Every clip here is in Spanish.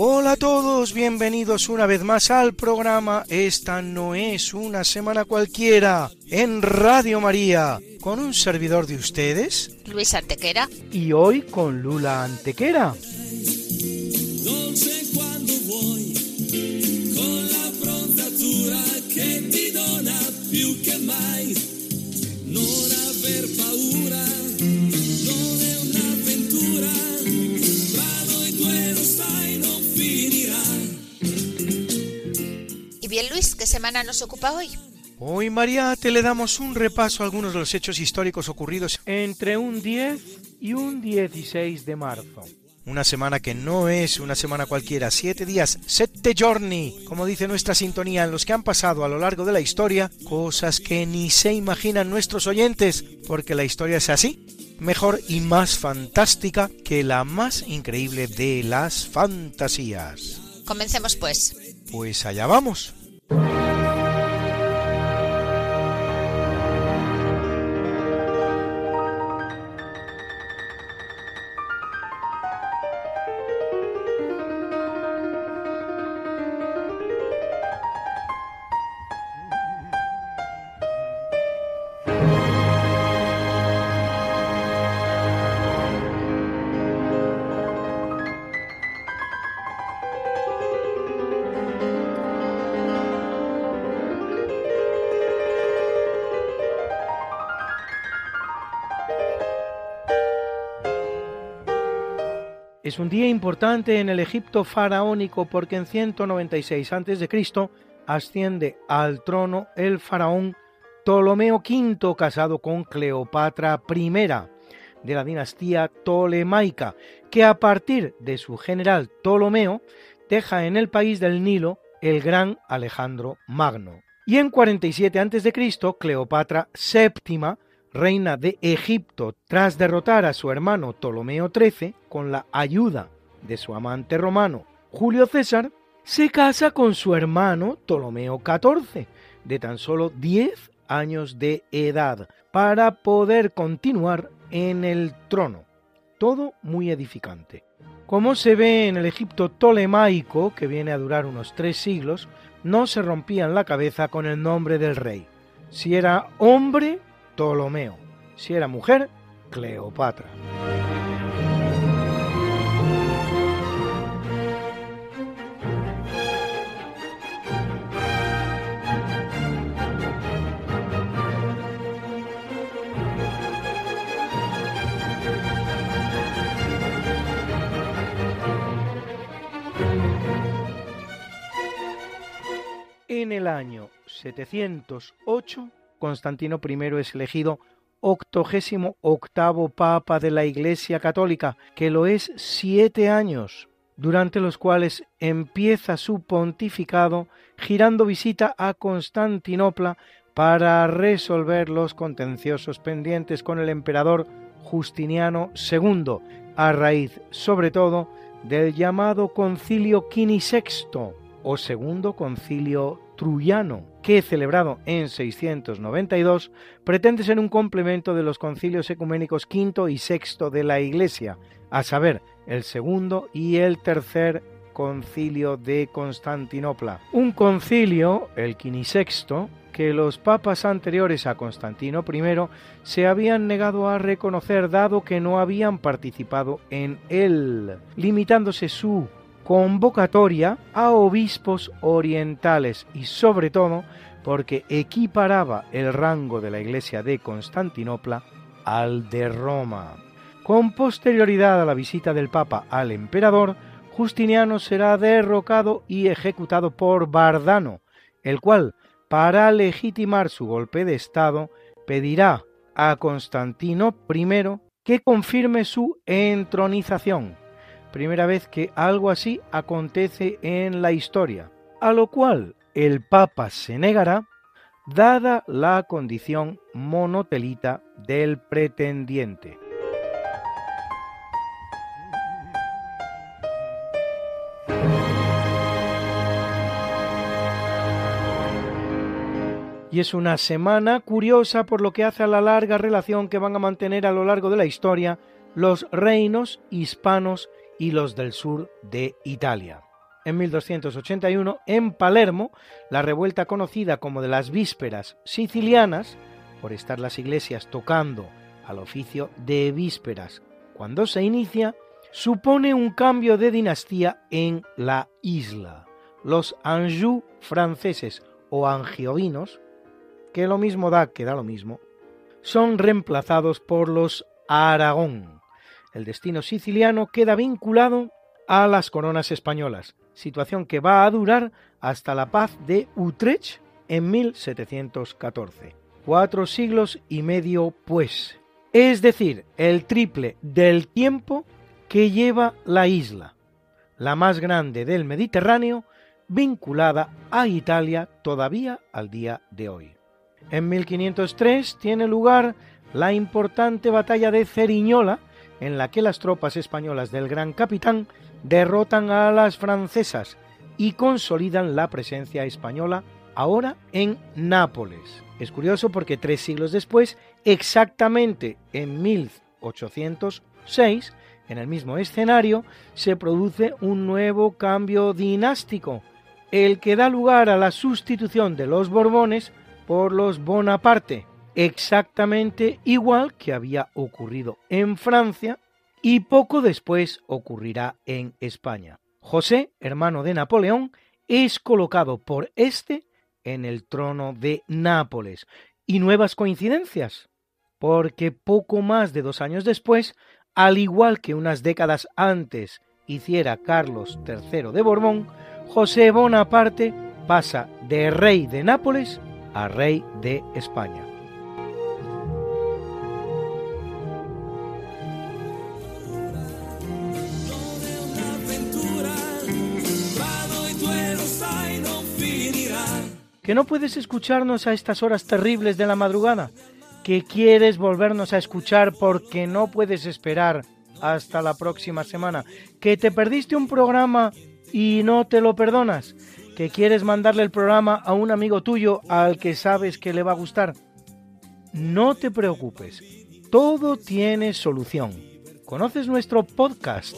Hola a todos, bienvenidos una vez más al programa Esta no es una semana cualquiera en Radio María, con un servidor de ustedes Luis Antequera. y hoy con Lula Antequera. Luis, ¿qué semana nos ocupa hoy? Hoy, María, te le damos un repaso a algunos de los hechos históricos ocurridos entre un 10 y un 16 de marzo. Una semana que no es una semana cualquiera, siete días, sette giorni, como dice nuestra sintonía, en los que han pasado a lo largo de la historia cosas que ni se imaginan nuestros oyentes, porque la historia es así, mejor y más fantástica que la más increíble de las fantasías. Comencemos pues. Pues allá vamos. Thank you. Un día importante en el Egipto faraónico porque en 196 a.C. asciende al trono el faraón Ptolomeo V casado con Cleopatra I de la dinastía tolemaica, que a partir de su general Ptolomeo deja en el país del Nilo el gran Alejandro Magno. Y en 47 a.C. Cleopatra VII reina de Egipto, tras derrotar a su hermano Ptolomeo XIII con la ayuda de su amante romano Julio César, se casa con su hermano Ptolomeo XIV, de tan solo 10 años de edad, para poder continuar en el trono. Todo muy edificante. Como se ve en el Egipto tolemaico, que viene a durar unos tres siglos, no se rompían la cabeza con el nombre del rey. Si era hombre, Ptolomeo. Si era mujer, Cleopatra. En el año 708, Constantino I es elegido octogésimo octavo papa de la Iglesia Católica, que lo es siete años, durante los cuales empieza su pontificado girando visita a Constantinopla para resolver los contenciosos pendientes con el emperador Justiniano II, a raíz sobre todo del llamado concilio quinisexto o segundo concilio truyano, que celebrado en 692 pretende ser un complemento de los concilios ecuménicos quinto y sexto de la Iglesia, a saber, el segundo y el tercer concilio de Constantinopla. Un concilio, el quinisexto, que los papas anteriores a Constantino I se habían negado a reconocer dado que no habían participado en él, limitándose su convocatoria a obispos orientales y sobre todo porque equiparaba el rango de la Iglesia de Constantinopla al de Roma. Con posterioridad a la visita del Papa al emperador, Justiniano será derrocado y ejecutado por Bardano, el cual, para legitimar su golpe de Estado, pedirá a Constantino I que confirme su entronización, primera vez que algo así acontece en la historia, a lo cual el Papa se negará dada la condición monotelita del pretendiente. Y es una semana curiosa por lo que hace a la larga relación que van a mantener a lo largo de la historia los reinos hispanos y los del sur de Italia. En 1281, en Palermo, la revuelta conocida como de las vísperas sicilianas, por estar las iglesias tocando al oficio de vísperas cuando se inicia, supone un cambio de dinastía en la isla. Los Anjou franceses o angiovinos que lo mismo da que da lo mismo, son reemplazados por los Aragón. El destino siciliano queda vinculado a las coronas españolas, situación que va a durar hasta la paz de Utrecht en 1714. Cuatro siglos y medio, pues. Es decir, el triple del tiempo que lleva la isla, la más grande del Mediterráneo, vinculada a Italia todavía al día de hoy. En 1503 tiene lugar la importante batalla de Ceriñola, en la que las tropas españolas del Gran Capitán derrotan a las francesas y consolidan la presencia española ahora en Nápoles. Es curioso porque tres siglos después, exactamente en 1806, en el mismo escenario, se produce un nuevo cambio dinástico, el que da lugar a la sustitución de los Borbones por los Bonaparte, exactamente igual que había ocurrido en Francia y poco después ocurrirá en España. José, hermano de Napoleón, es colocado por este en el trono de Nápoles. ¿Y nuevas coincidencias? Porque poco más de dos años después, al igual que unas décadas antes hiciera Carlos III de Borbón, José Bonaparte pasa de rey de Nápoles a rey de España. ¿Que no puedes escucharnos a estas horas terribles de la madrugada? ¿Que quieres volvernos a escuchar porque no puedes esperar hasta la próxima semana? ¿Que te perdiste un programa y no te lo perdonas? que quieres mandarle el programa a un amigo tuyo al que sabes que le va a gustar. No te preocupes, todo tiene solución. ¿Conoces nuestro podcast?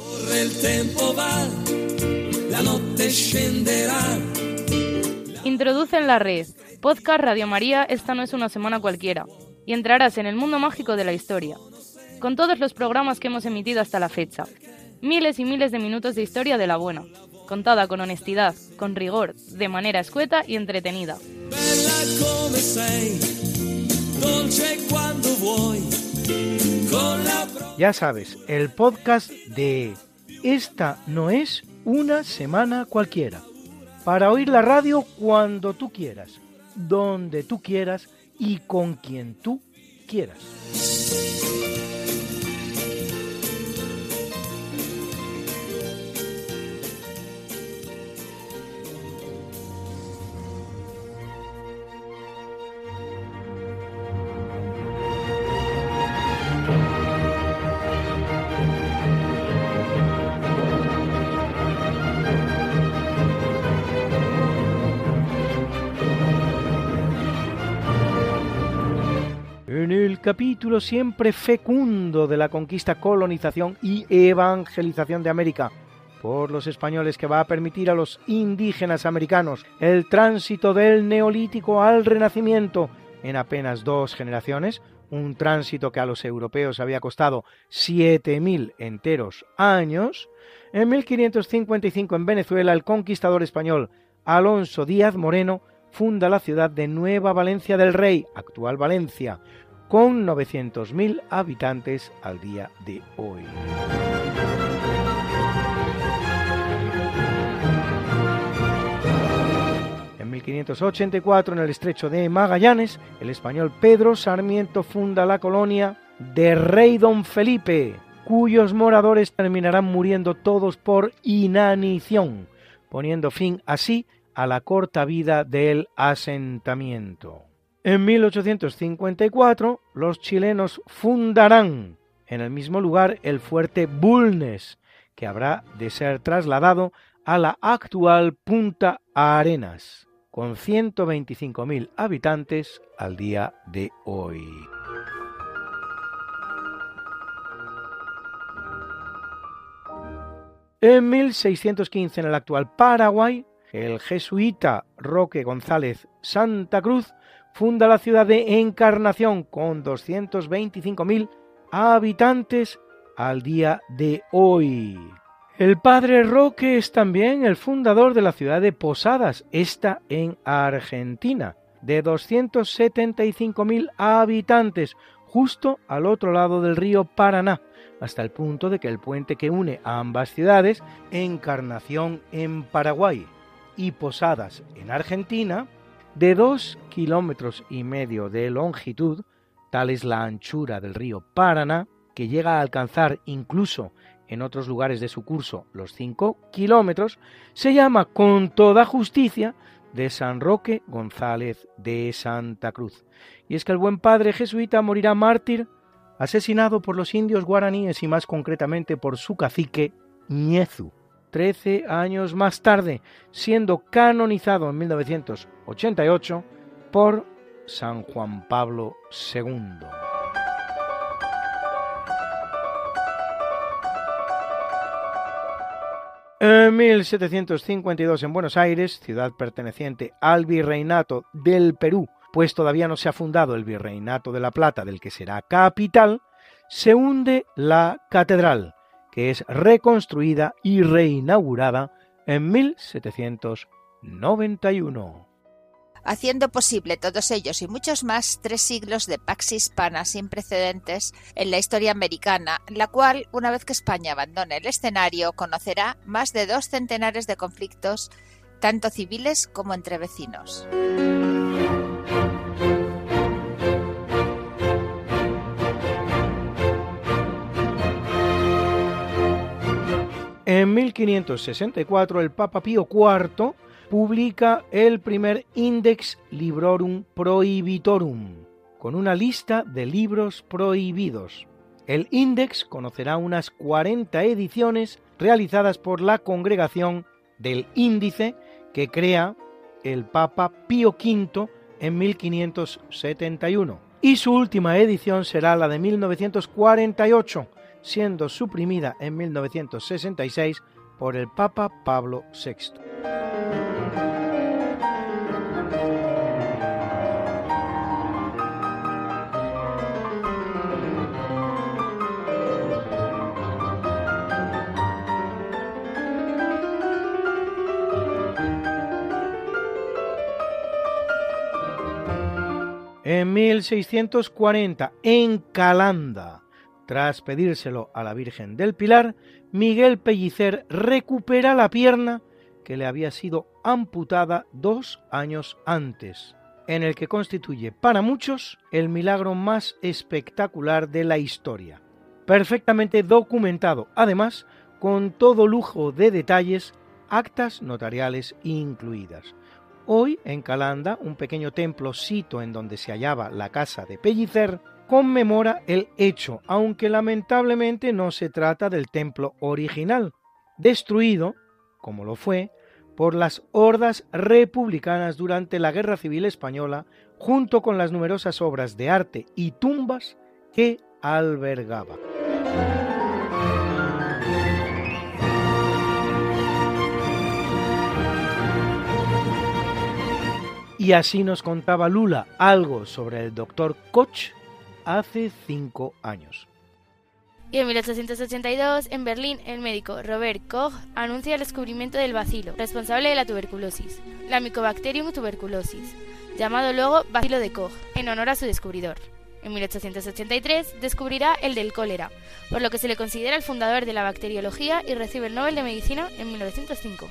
Introduce en la red Podcast Radio María Esta no es una semana cualquiera y entrarás en el mundo mágico de la historia, con todos los programas que hemos emitido hasta la fecha. Miles y miles de minutos de historia de la buena contada con honestidad, con rigor, de manera escueta y entretenida. Ya sabes, el podcast de Esta no es una semana cualquiera. Para oír la radio cuando tú quieras, donde tú quieras y con quien tú quieras. Capítulo siempre fecundo de la conquista, colonización y evangelización de América por los españoles que va a permitir a los indígenas americanos el tránsito del neolítico al renacimiento en apenas dos generaciones, un tránsito que a los europeos había costado 7.000 enteros años, en 1555 en Venezuela el conquistador español Alonso Díaz Moreno funda la ciudad de Nueva Valencia del Rey, actual Valencia, con 900.000 habitantes al día de hoy. En 1584, en el estrecho de Magallanes, el español Pedro Sarmiento funda la colonia de Rey Don Felipe, cuyos moradores terminarán muriendo todos por inanición, poniendo fin así a la corta vida del asentamiento. En 1854 los chilenos fundarán en el mismo lugar el fuerte Bulnes, que habrá de ser trasladado a la actual Punta Arenas, con 125.000 habitantes al día de hoy. En 1615, en el actual Paraguay, el jesuita Roque González Santa Cruz funda la ciudad de Encarnación con 225.000 habitantes al día de hoy. El padre Roque es también el fundador de la ciudad de Posadas, esta en Argentina, de 275.000 habitantes, justo al otro lado del río Paraná, hasta el punto de que el puente que une a ambas ciudades, Encarnación en Paraguay y Posadas en Argentina, de dos kilómetros y medio de longitud, tal es la anchura del río Paraná, que llega a alcanzar incluso en otros lugares de su curso los 5 kilómetros, se llama con toda justicia de San Roque González de Santa Cruz. Y es que el buen padre jesuita morirá mártir, asesinado por los indios guaraníes y más concretamente por su cacique Ñezu, trece años más tarde, siendo canonizado en 1988 por San Juan Pablo II. En 1752 en Buenos Aires, ciudad perteneciente al virreinato del Perú, pues todavía no se ha fundado el virreinato de La Plata del que será capital, se hunde la catedral, que es reconstruida y reinaugurada en 1791 haciendo posible todos ellos y muchos más tres siglos de pax hispana sin precedentes en la historia americana, la cual, una vez que España abandone el escenario, conocerá más de dos centenares de conflictos, tanto civiles como entre vecinos. En 1564 el Papa Pío IV publica el primer Index Librorum Prohibitorum, con una lista de libros prohibidos. El Index conocerá unas 40 ediciones realizadas por la congregación del Índice que crea el Papa Pío V en 1571. Y su última edición será la de 1948, siendo suprimida en 1966 por el Papa Pablo VI. En 1640, en Calanda, tras pedírselo a la Virgen del Pilar, Miguel Pellicer recupera la pierna que le había sido amputada dos años antes, en el que constituye para muchos el milagro más espectacular de la historia. Perfectamente documentado, además, con todo lujo de detalles, actas notariales incluidas. Hoy, en Calanda, un pequeño templo sito en donde se hallaba la casa de Pellicer, conmemora el hecho, aunque lamentablemente no se trata del templo original, destruido, como lo fue, por las hordas republicanas durante la Guerra Civil Española, junto con las numerosas obras de arte y tumbas que albergaba. Y así nos contaba Lula algo sobre el doctor Koch hace cinco años. Y en 1882, en Berlín, el médico Robert Koch anuncia el descubrimiento del bacilo, responsable de la tuberculosis, la Mycobacterium tuberculosis, llamado luego bacilo de Koch, en honor a su descubridor. En 1883 descubrirá el del cólera, por lo que se le considera el fundador de la bacteriología y recibe el Nobel de Medicina en 1905.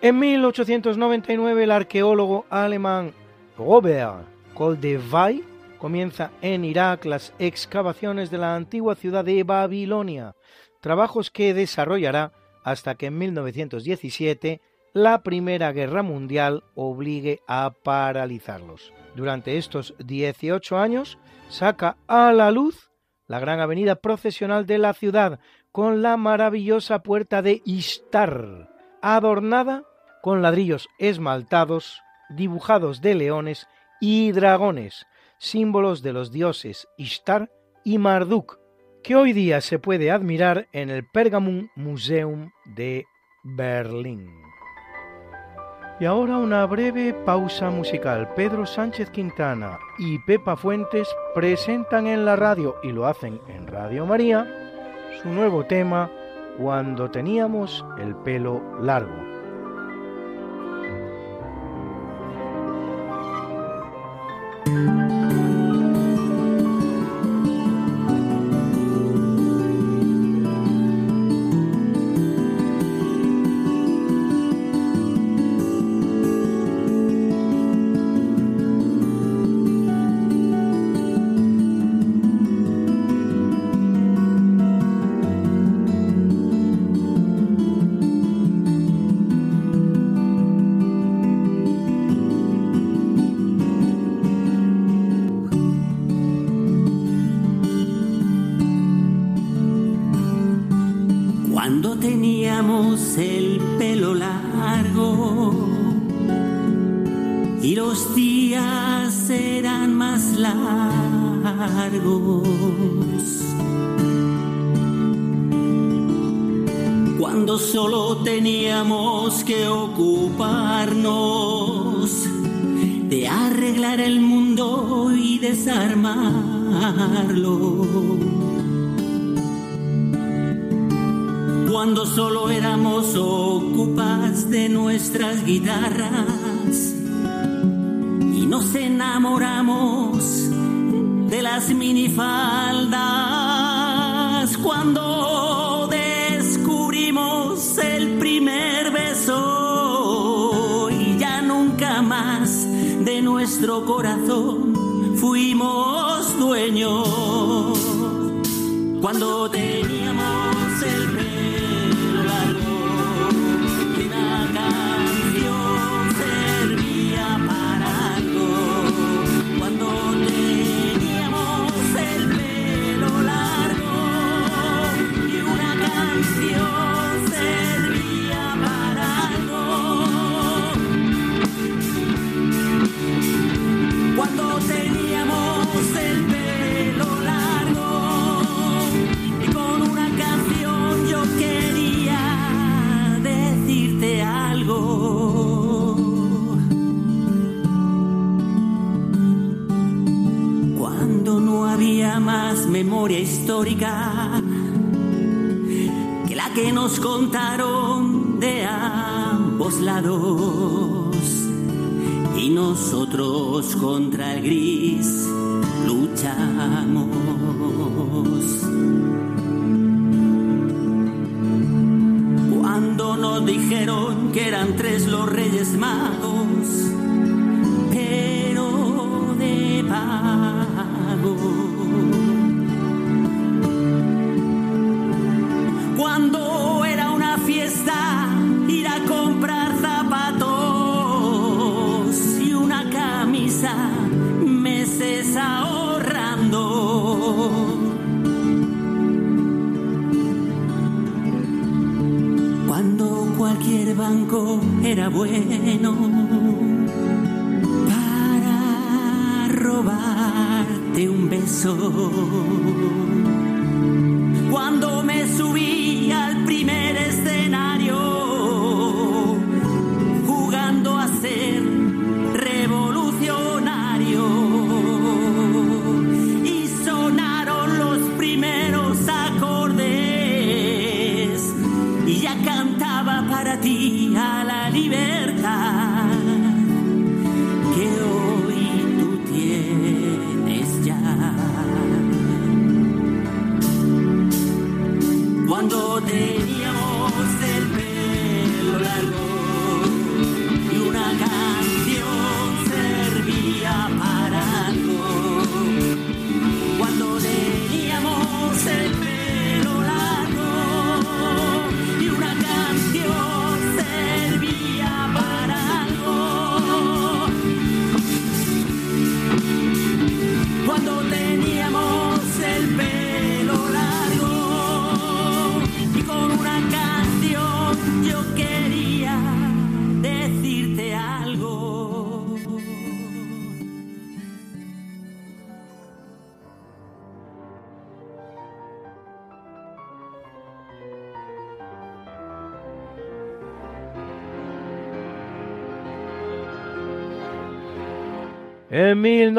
En 1899 el arqueólogo alemán Robert Koldewey comienza en Irak las excavaciones de la antigua ciudad de Babilonia, trabajos que desarrollará hasta que en 1917 la Primera Guerra Mundial obligue a paralizarlos. Durante estos 18 años saca a la luz la gran avenida procesional de la ciudad con la maravillosa puerta de Ishtar, adornada con ladrillos esmaltados, dibujados de leones y dragones, símbolos de los dioses Ishtar y Marduk, que hoy día se puede admirar en el Pergamon Museum de Berlín. Y ahora una breve pausa musical. Pedro Sánchez Quintana y Pepa Fuentes presentan en la radio, y lo hacen en Radio María, su nuevo tema, Cuando teníamos el pelo largo. Y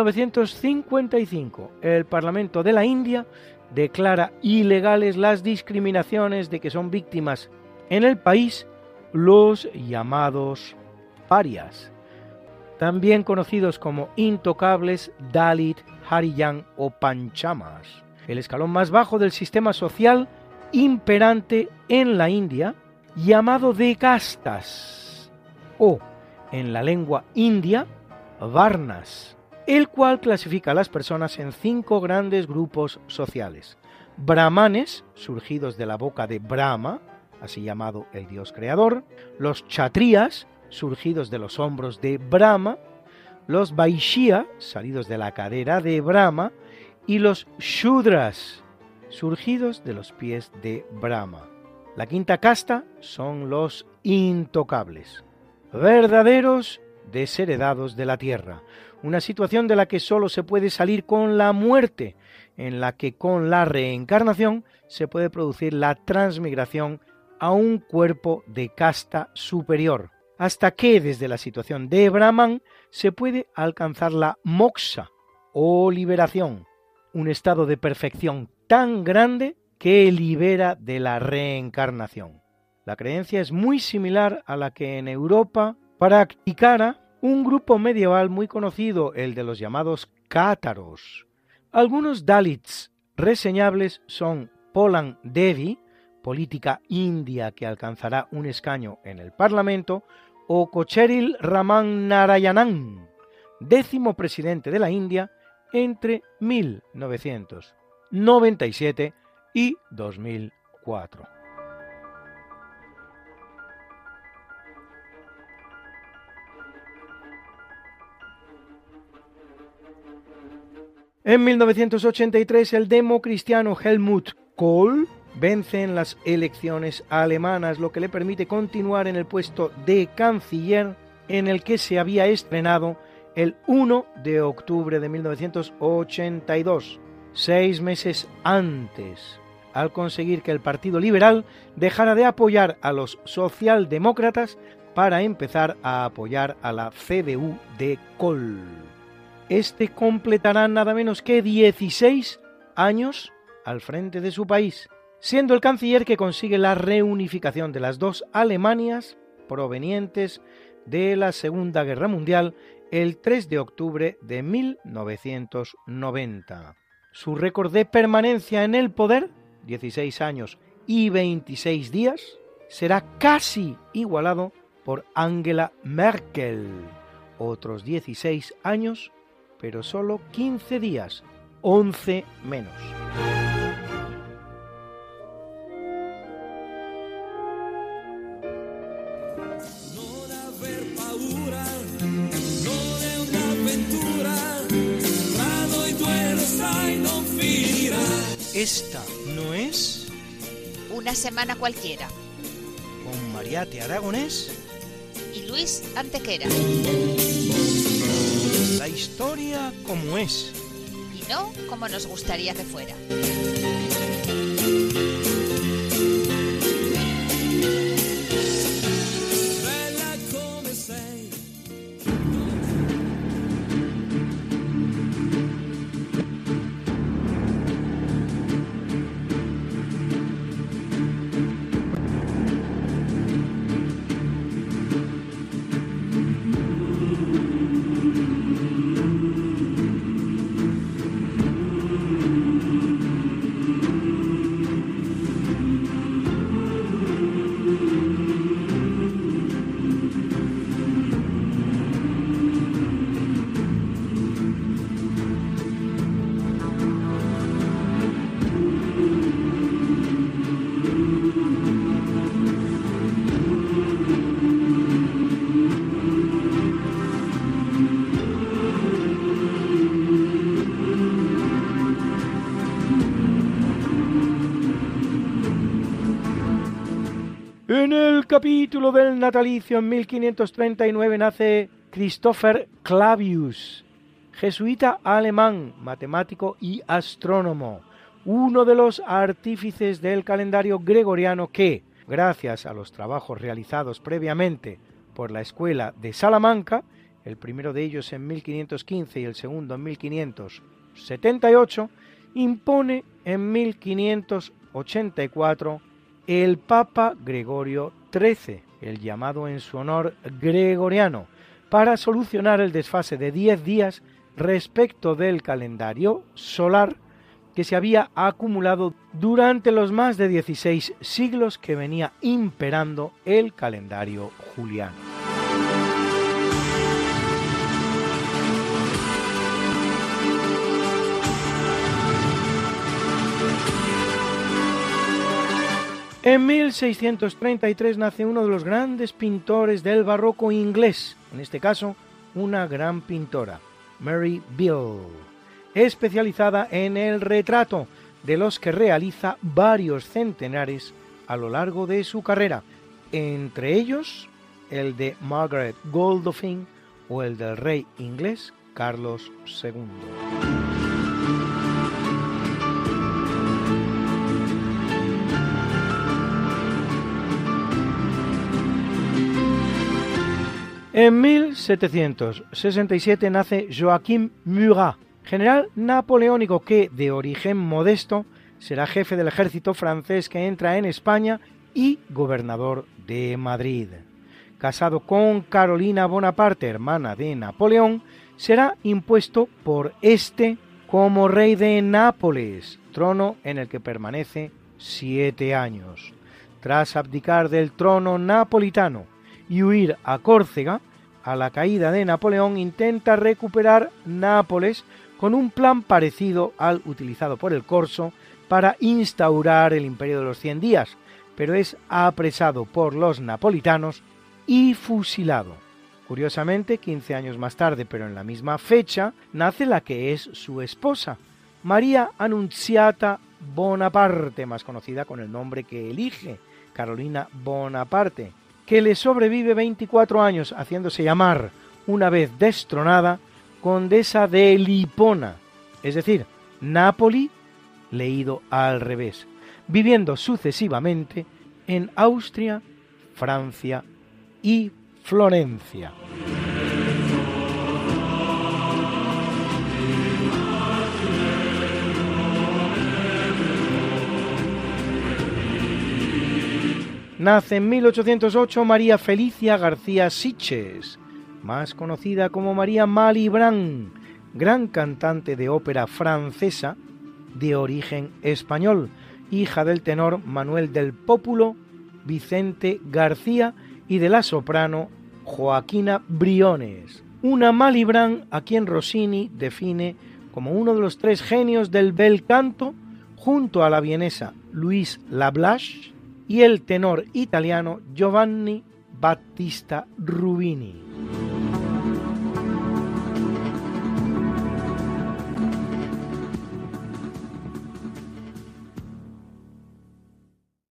1955, el Parlamento de la India declara ilegales las discriminaciones de que son víctimas en el país los llamados parias, también conocidos como intocables, Dalit, Hariyan o Panchamas, el escalón más bajo del sistema social imperante en la India, llamado de castas, o, en la lengua india, Varnas, el cual clasifica a las personas en cinco grandes grupos sociales. Brahmanes, surgidos de la boca de Brahma, así llamado el dios creador, los chatrías, surgidos de los hombros de Brahma, los Vaishya, salidos de la cadera de Brahma, y los Shudras, surgidos de los pies de Brahma. La quinta casta son los intocables, verdaderos desheredados de la tierra, una situación de la que sólo se puede salir con la muerte, en la que con la reencarnación se puede producir la transmigración a un cuerpo de casta superior, hasta que desde la situación de Brahman se puede alcanzar la moksha o liberación, un estado de perfección tan grande que libera de la reencarnación. La creencia es muy similar a la que en Europa practicara un grupo medieval muy conocido, el de los llamados cátaros. Algunos Dalits reseñables son Polan Devi, política india que alcanzará un escaño en el Parlamento, o Kocheril Raman Narayanan, décimo presidente de la India entre 1997 y 2004. En 1983 el democristiano Helmut Kohl vence en las elecciones alemanas, lo que le permite continuar en el puesto de canciller en el que se había estrenado el 1 de octubre de 1982, seis meses antes, al conseguir que el Partido Liberal dejara de apoyar a los socialdemócratas para empezar a apoyar a la CDU de Kohl. Este completará nada menos que 16 años al frente de su país, siendo el canciller que consigue la reunificación de las dos Alemanias provenientes de la Segunda Guerra Mundial el 3 de octubre de 1990. Su récord de permanencia en el poder, 16 años y 26 días, será casi igualado por Angela Merkel, otros 16 años pero solo 15 días, 11 menos. Esta no es una semana cualquiera. Con Mariate Aragonés y Luis Antequera la historia como es. Y no como nos gustaría que fuera. Capítulo del natalicio en 1539 nace Christopher Clavius, jesuita alemán, matemático y astrónomo, uno de los artífices del calendario gregoriano que, gracias a los trabajos realizados previamente por la escuela de Salamanca, el primero de ellos en 1515 y el segundo en 1578, impone en 1584 el Papa Gregorio XIII, el llamado en su honor Gregoriano, para solucionar el desfase de 10 días respecto del calendario solar que se había acumulado durante los más de 16 siglos que venía imperando el calendario juliano. En 1633 nace uno de los grandes pintores del barroco inglés, en este caso una gran pintora, Mary Beale, especializada en el retrato, de los que realiza varios centenares a lo largo de su carrera, entre ellos el de Margaret Goldofin o el del rey inglés Carlos II. En 1767 nace Joachim Murat, general napoleónico que, de origen modesto, será jefe del ejército francés que entra en España y gobernador de Madrid. Casado con Carolina Bonaparte, hermana de Napoleón, será impuesto por este como rey de Nápoles, trono en el que permanece siete años. Tras abdicar del trono napolitano y huir a Córcega, a la caída de Napoleón intenta recuperar Nápoles con un plan parecido al utilizado por el Corso para instaurar el imperio de los Cien Días, pero es apresado por los napolitanos y fusilado. Curiosamente, 15 años más tarde, pero en la misma fecha, nace la que es su esposa, María Annunziata Bonaparte, más conocida con el nombre que elige, Carolina Bonaparte, que le sobrevive 24 años haciéndose llamar, una vez destronada, condesa de Lipona, es decir, Nápoli leído al revés, viviendo sucesivamente en Austria, Francia y Florencia. Nace en 1808 María Felicia García Siches, más conocida como María Malibran, gran cantante de ópera francesa de origen español, hija del tenor Manuel del Pópulo, Vicente García y de la soprano Joaquina Briones. Una Malibran a quien Rossini define como uno de los tres genios del bel canto, junto a la vienesa Luis Lablache y el tenor italiano Giovanni Battista Rubini.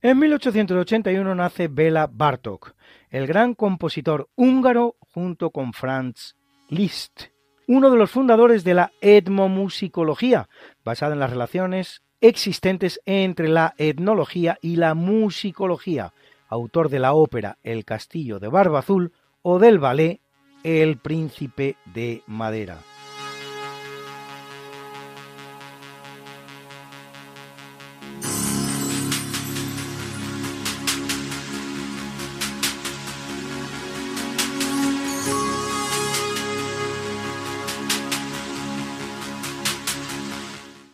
En 1881 nace Bela Bartok, el gran compositor húngaro junto con Franz Liszt, uno de los fundadores de la etnomusicología, basada en las relaciones existentes entre la etnología y la musicología, autor de la ópera El Castillo de Barba Azul o del ballet El Príncipe de Madera.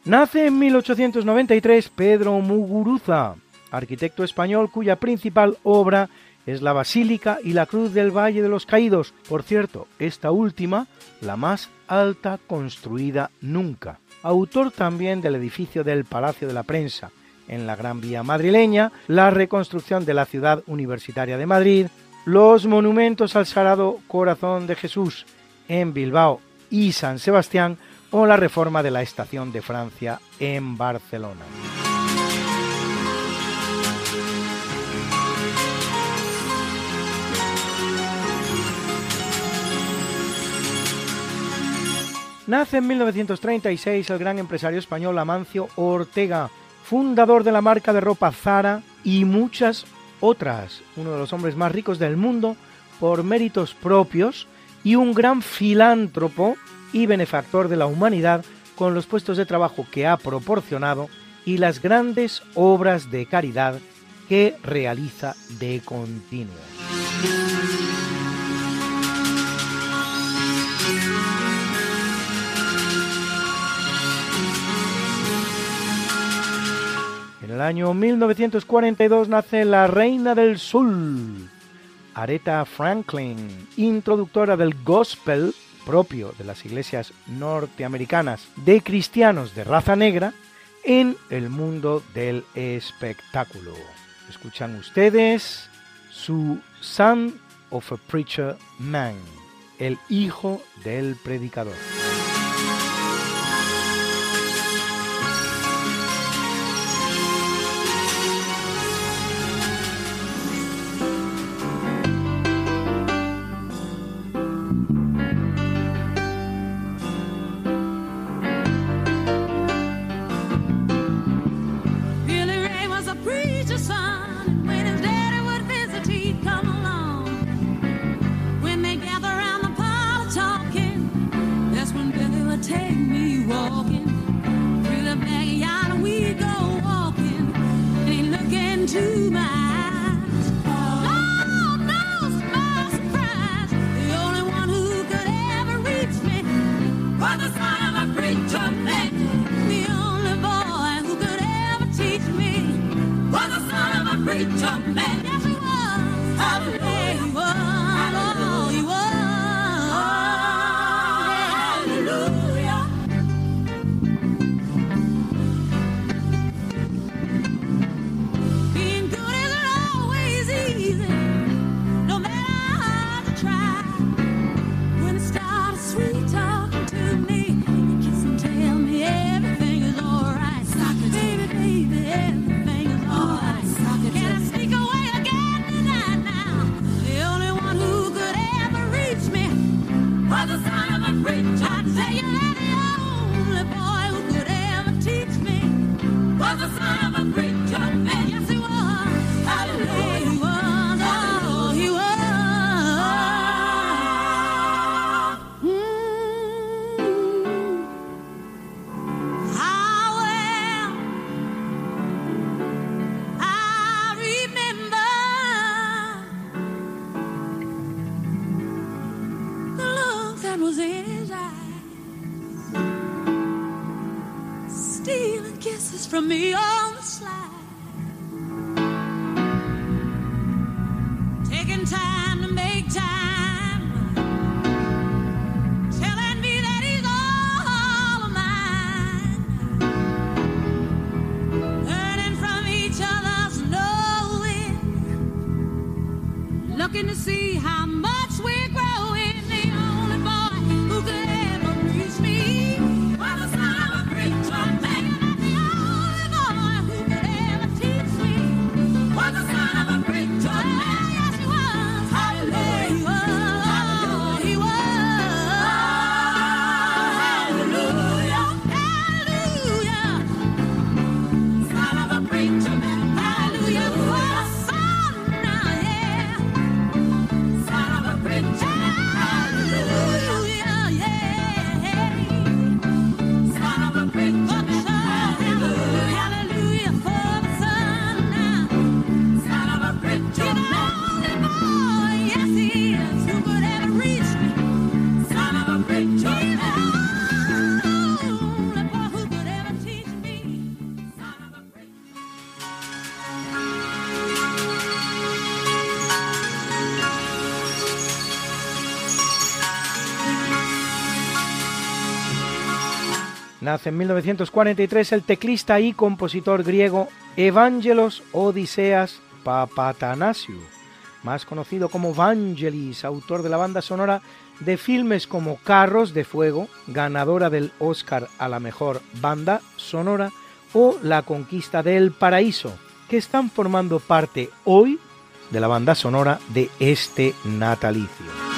Nace en 1893 Pedro Muguruza, arquitecto español cuya principal obra es la Basílica y la Cruz del Valle de los Caídos, por cierto, esta última la más alta construida nunca. Autor también del edificio del Palacio de la Prensa, en la Gran Vía madrileña, la reconstrucción de la ciudad universitaria de Madrid, los monumentos al Sagrado Corazón de Jesús en Bilbao y San Sebastián, o la reforma de la Estación de Francia en Barcelona. Nace en 1936 el gran empresario español Amancio Ortega, fundador de la marca de ropa Zara y muchas otras, uno de los hombres más ricos del mundo por méritos propios y un gran filántropo y benefactor de la humanidad con los puestos de trabajo que ha proporcionado y las grandes obras de caridad que realiza de continuo. En el año 1942 nace la Reina del Sul, Aretha Franklin, introductora del gospel propio de las iglesias norteamericanas de cristianos de raza negra en el mundo del espectáculo. Escuchan ustedes su Son of a Preacher Man, el hijo del predicador. time. Nace en 1943 el teclista y compositor griego Evangelos Odiseas Papatanasiou, más conocido como Vangelis, autor de la banda sonora de filmes como Carros de Fuego, ganadora del Oscar a la mejor banda sonora, o La Conquista del Paraíso, que están formando parte hoy de la banda sonora de este natalicio.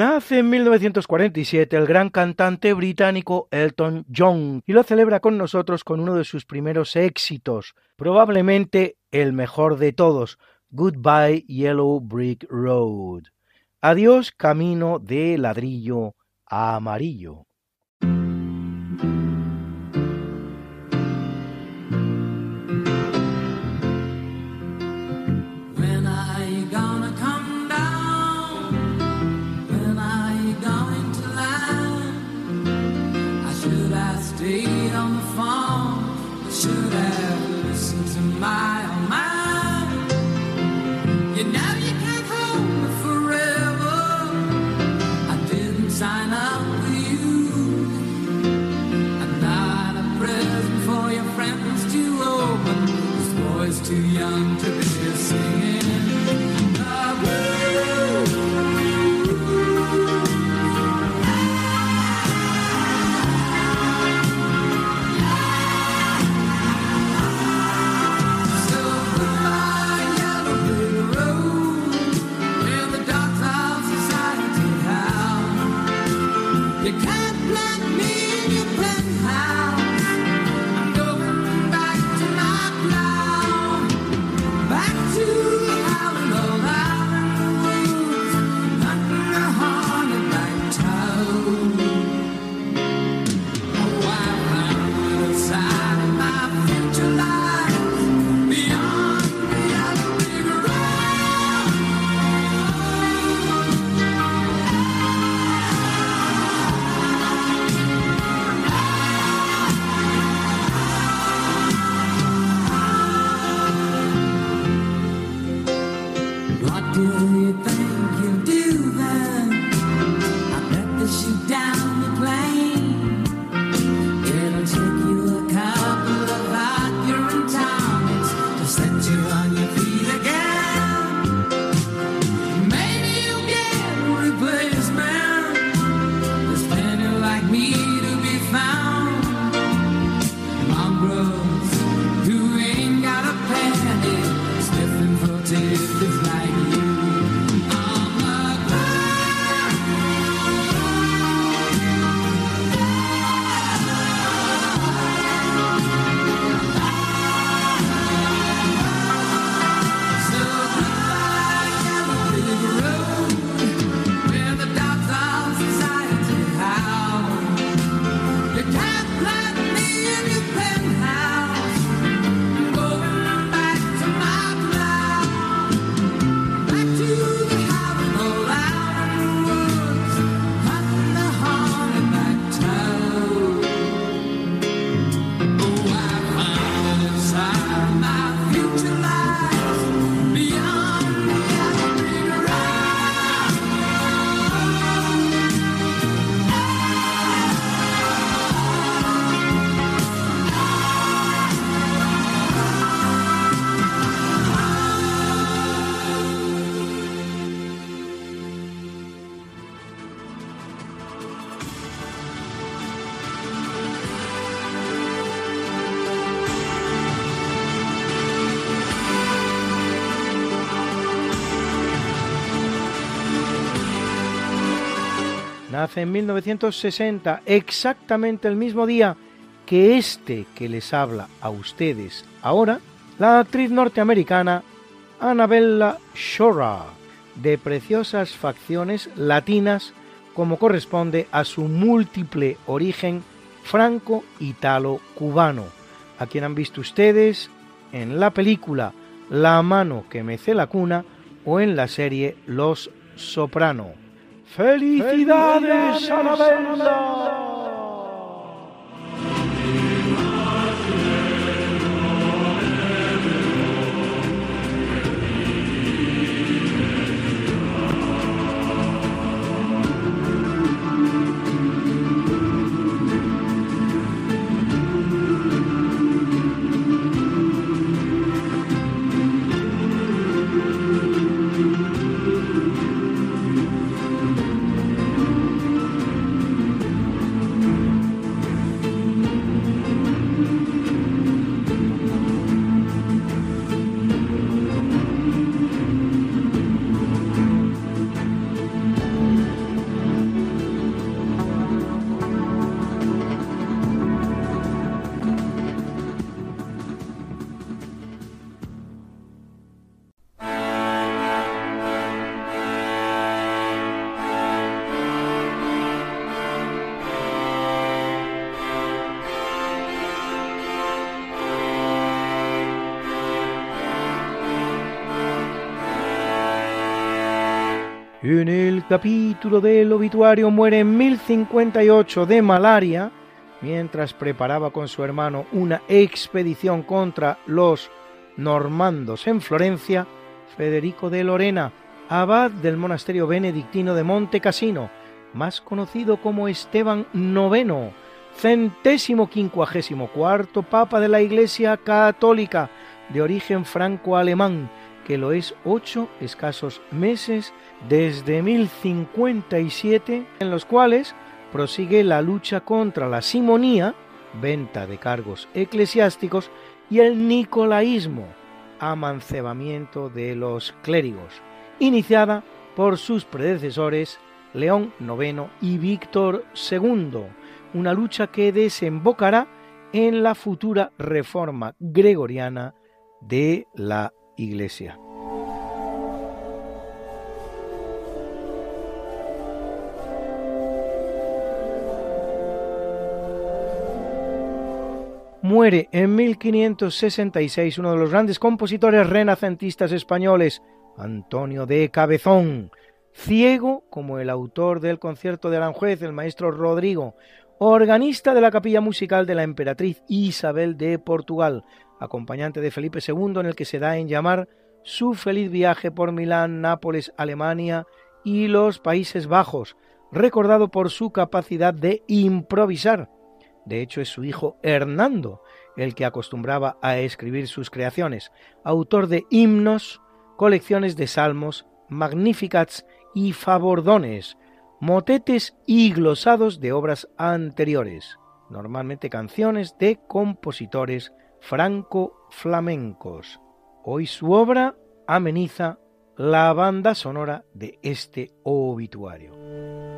Nace en 1947 el gran cantante británico Elton John y lo celebra con nosotros con uno de sus primeros éxitos, probablemente el mejor de todos, Goodbye Yellow Brick Road. Adiós camino de ladrillo amarillo. En 1960, exactamente el mismo día que este que les habla a ustedes ahora, la actriz norteamericana Annabella Shora, de preciosas facciones latinas como corresponde a su múltiple origen franco-italo-cubano, a quien han visto ustedes en la película La mano que mece la cuna o en la serie Los Soprano. ¡Felicidades, Anabella! En el capítulo del obituario muere en 1058 de malaria mientras preparaba con su hermano una expedición contra los normandos en Florencia, Federico de Lorena, abad del monasterio benedictino de Monte Cassino, más conocido como Esteban IX, centésimo quincuagésimo cuarto papa de la Iglesia Católica, de origen franco-alemán, que lo es ocho escasos meses desde 1057, en los cuales prosigue la lucha contra la simonía, venta de cargos eclesiásticos, y el nicolaísmo, amancebamiento de los clérigos, iniciada por sus predecesores León IX y Víctor II, una lucha que desembocará en la futura reforma gregoriana de la Iglesia. Muere en 1566 uno de los grandes compositores renacentistas españoles, Antonio de Cabezón, ciego como el autor del concierto de Aranjuez, el maestro Rodrigo, organista de la capilla musical de la emperatriz Isabel de Portugal, acompañante de Felipe II en el que se da en llamar su feliz viaje por Milán, Nápoles, Alemania y los Países Bajos, recordado por su capacidad de improvisar, de hecho, es su hijo Hernando el que acostumbraba a escribir sus creaciones, autor de himnos, colecciones de salmos, magnificats y favordones, motetes y glosados de obras anteriores, normalmente canciones de compositores franco-flamencos. Hoy su obra ameniza la banda sonora de este obituario.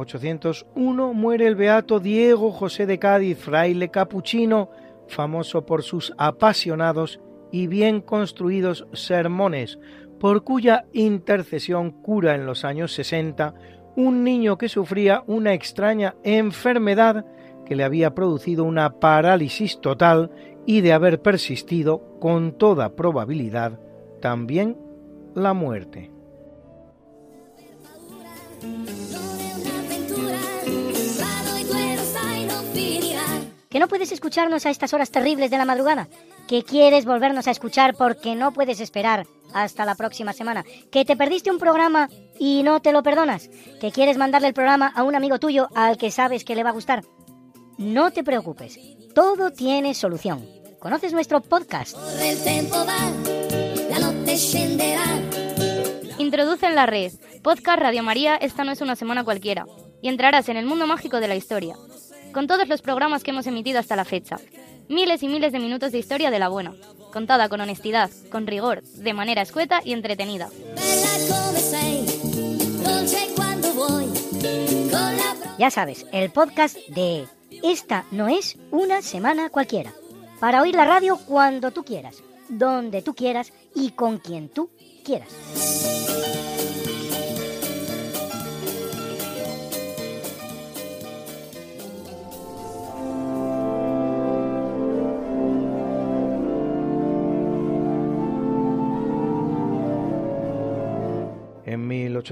1801 muere el beato Diego José de Cádiz, fraile capuchino, famoso por sus apasionados y bien construidos sermones, por cuya intercesión cura en los años 60 un niño que sufría una extraña enfermedad que le había producido una parálisis total y de haber persistido, con toda probabilidad, también la muerte. ¿Que no puedes escucharnos a estas horas terribles de la madrugada? ¿Que quieres volvernos a escuchar porque no puedes esperar hasta la próxima semana? ¿Que te perdiste un programa y no te lo perdonas? ¿Que quieres mandarle el programa a un amigo tuyo al que sabes que le va a gustar? No te preocupes, todo tiene solución. ¿Conoces nuestro podcast? Introduce en la red Podcast Radio María, esta no es una semana cualquiera, y entrarás en el mundo mágico de la historia con todos los programas que hemos emitido hasta la fecha. Miles y miles de minutos de historia de la buena, contada con honestidad, con rigor, de manera escueta y entretenida. Ya sabes, el podcast de Esta no es una semana cualquiera. Para oír la radio cuando tú quieras, donde tú quieras y con quien tú quieras.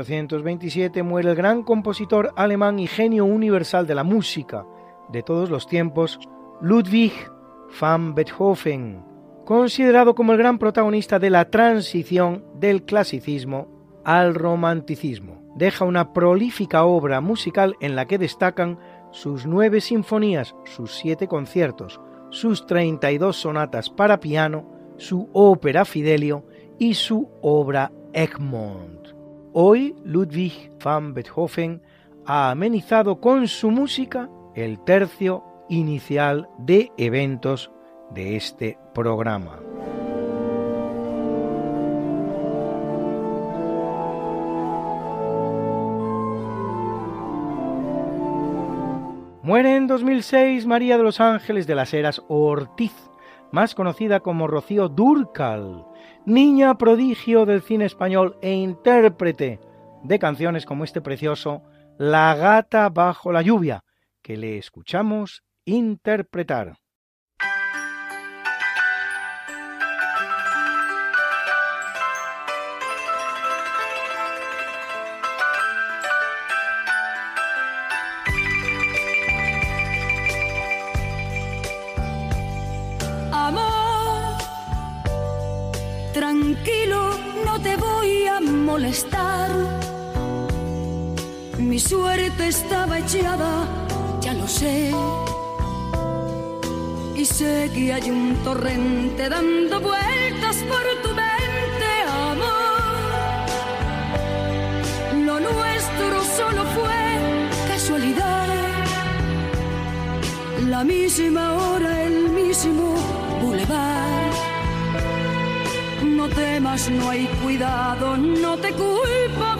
1827 muere el gran compositor alemán y genio universal de la música de todos los tiempos, Ludwig van Beethoven, considerado como el gran protagonista de la transición del clasicismo al romanticismo. Deja una prolífica obra musical en la que destacan sus nueve sinfonías, sus siete conciertos, sus 32 sonatas para piano, su ópera Fidelio y su obra Egmont. Hoy Ludwig van Beethoven ha amenizado con su música el tercio inicial de eventos de este programa. Muere en 2006 María de los Ángeles de las Heras Ortiz, más conocida como Rocío Durcal, niña prodigio del cine español e intérprete de canciones como este precioso La gata bajo la lluvia, que le escuchamos interpretar. Estaba echada, ya lo sé. Y sé que hay un torrente dando vueltas por tu mente, amor. Lo nuestro solo fue casualidad. La misma hora, el mismo bulevar no temas, no hay cuidado, no te culpo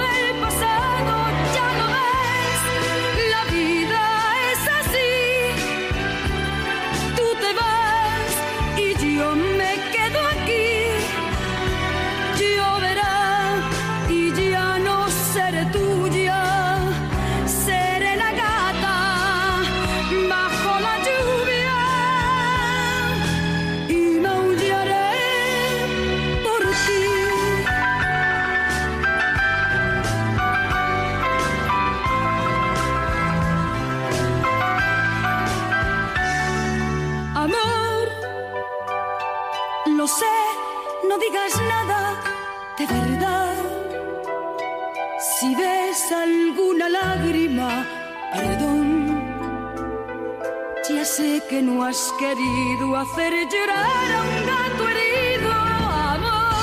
que no has querido hacer llorar a un gato herido, amor.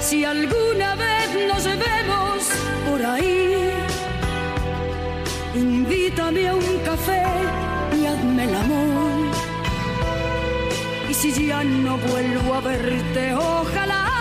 Si alguna vez nos vemos por ahí, invítame a un café y hazme el amor. Y si ya no vuelvo a verte, ojalá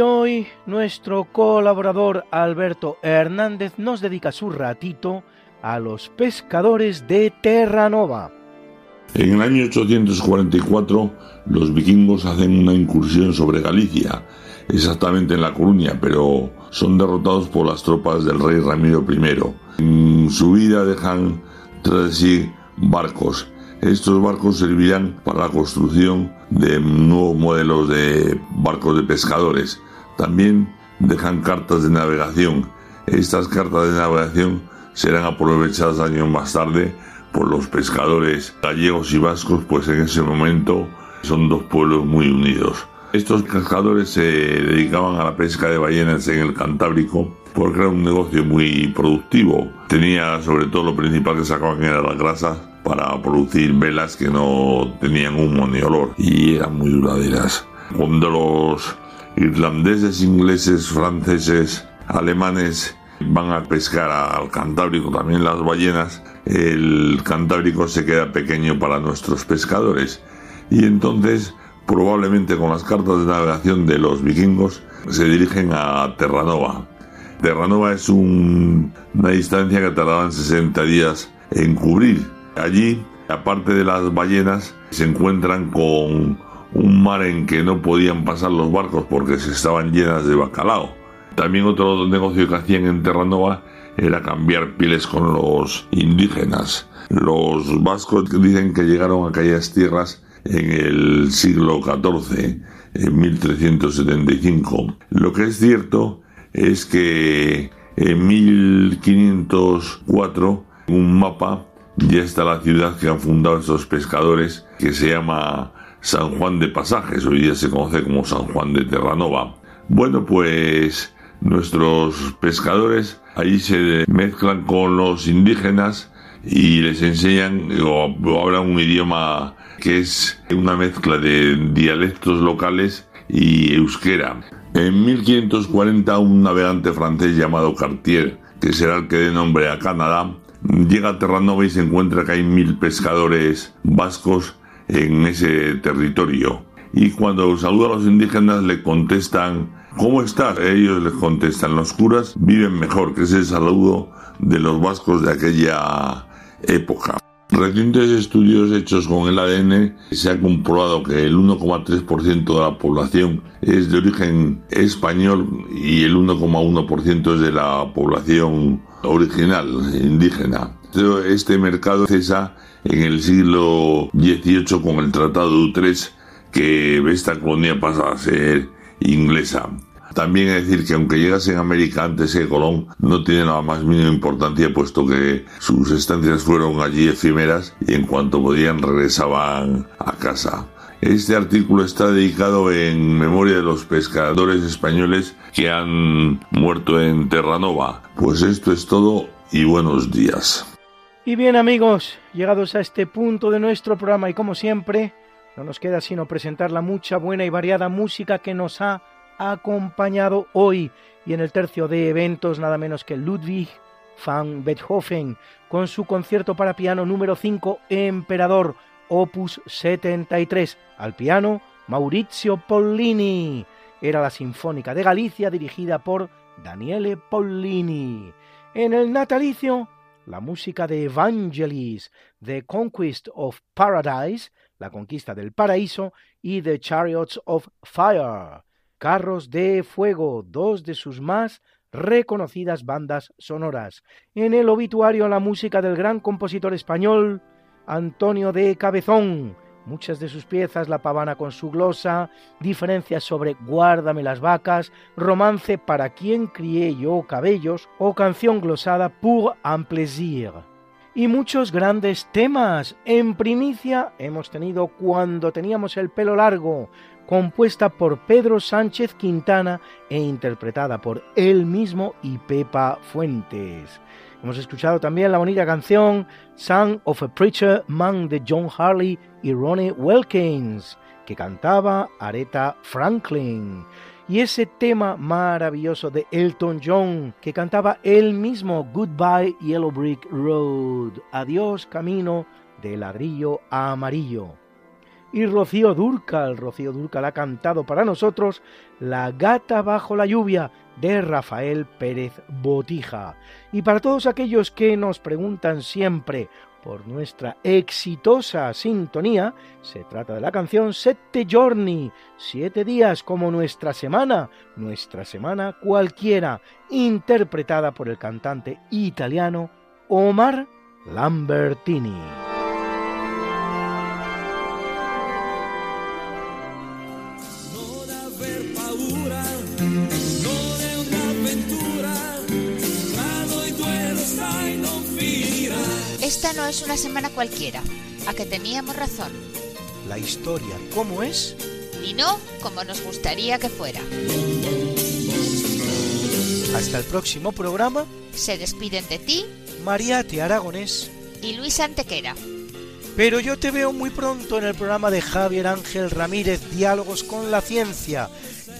Y hoy nuestro colaborador Alberto Hernández nos dedica su ratito a los pescadores de Terranova. En el año 844 los vikingos hacen una incursión sobre Galicia, exactamente en La Coruña, pero son derrotados por las tropas del rey Ramiro I. En su vida dejan tras sí barcos. Estos barcos servirán para la construcción de nuevos modelos de barcos de pescadores. También dejan cartas de navegación. Estas cartas de navegación serán aprovechadas años más tarde por los pescadores gallegos y vascos, pues en ese momento son dos pueblos muy unidos. Estos pescadores se dedicaban a la pesca de ballenas en el Cantábrico porque era un negocio muy productivo. Tenía sobre todo lo principal que sacaban era la grasa para producir velas que no tenían humo ni olor y eran muy duraderas. Cuando los irlandeses, ingleses, franceses, alemanes van a pescar al Cantábrico también las ballenas, el Cantábrico se queda pequeño para nuestros pescadores. Y entonces, probablemente con las cartas de navegación de los vikingos, se dirigen a Terranova. Terranova es una distancia que tardaban 60 días en cubrir. Allí, aparte de las ballenas, se encuentran con un mar en que no podían pasar los barcos porque se estaban llenas de bacalao. También otro negocio que hacían en Terranova era cambiar pieles con los indígenas. Los vascos dicen que llegaron a aquellas tierras en el siglo XIV, en 1375. Lo que es cierto es que en 1504, en un mapa, ya está la ciudad que han fundado estos pescadores, que se llama San Juan de Pasajes, hoy día se conoce como San Juan de Terranova. Bueno, pues nuestros pescadores allí se mezclan con los indígenas y les enseñan o, hablan un idioma que es una mezcla de dialectos locales y euskera. En 1540 un navegante francés llamado Cartier, que será el que dé nombre a Canadá, llega a Terranova y se encuentra que hay mil pescadores vascos en ese territorio. Y cuando saluda a los indígenas le contestan, ¿cómo estás? Ellos les contestan, los curas viven mejor, que es el saludo de los vascos de aquella época. Recientes estudios hechos con el ADN se ha comprobado que el 1,3% de la población es de origen español y el 1,1% es de la población original, indígena. Este mercado cesa en el siglo XVIII con el Tratado de Utrecht que esta colonia pasa a ser inglesa. También es decir que aunque llegase en América antes que Colón, no tiene la más mínima importancia puesto que sus estancias fueron allí efímeras y en cuanto podían regresaban a casa. Este artículo está dedicado en memoria de los pescadores españoles que han muerto en Terranova. Pues esto es todo y buenos días. Y bien amigos, llegados a este punto de nuestro programa y como siempre, no nos queda sino presentar la mucha buena y variada música que nos ha acompañado hoy y en el tercio de eventos nada menos que Ludwig van Beethoven con su concierto para piano número 5 Emperador opus 73 al piano Maurizio Pollini. Era la Sinfónica de Galicia dirigida por Daniele Pollini. En el natalicio la música de Evangelis, The Conquest of Paradise, La Conquista del Paraíso, y The Chariots of Fire, Carros de Fuego, dos de sus más reconocidas bandas sonoras. En el obituario la música del gran compositor español Antonio de Cabezón, Muchas de sus piezas, La pavana con su glosa, diferencias sobre Guárdame las vacas, romance Para quien crié yo cabellos o canción glosada Pour un plaisir. Y muchos grandes temas. En primicia hemos tenido Cuando teníamos el pelo largo, compuesta por Pedro Sánchez Quintana e interpretada por él mismo y Pepa Fuentes. Hemos escuchado también la bonita canción Son of a Preacher Man de John Harley y Ronnie Wilkins, que cantaba Aretha Franklin. Y ese tema maravilloso de Elton John, que cantaba él mismo Goodbye Yellow Brick Road, Adiós Camino de ladrillo amarillo y Rocío Durcal. Rocío Durcal ha cantado para nosotros La gata bajo la lluvia de Rafael Pérez Botija. Y para todos aquellos que nos preguntan siempre por nuestra exitosa sintonía, se trata de la canción Sette Giorni, siete días como nuestra semana, nuestra semana cualquiera, interpretada por el cantante italiano Omar Lambertini. No es una semana cualquiera, a que teníamos razón. La historia, ¿cómo es? Y no como nos gustaría que fuera. Hasta el próximo programa. Se despiden de ti. Mariate Aragonés. Y Luis Antequera. Pero yo te veo muy pronto en el programa de Javier Ángel Ramírez, Diálogos con la Ciencia,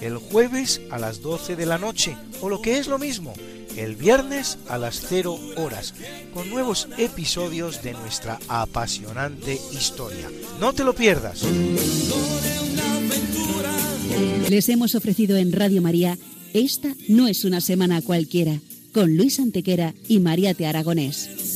el jueves a las 12 de la noche, o lo que es lo mismo, el viernes a las 0 horas, con nuevos episodios de nuestra apasionante historia. No te lo pierdas. Les hemos ofrecido en Radio María Esta no es una semana cualquiera, con Luis Antequera y María Te Aragonés.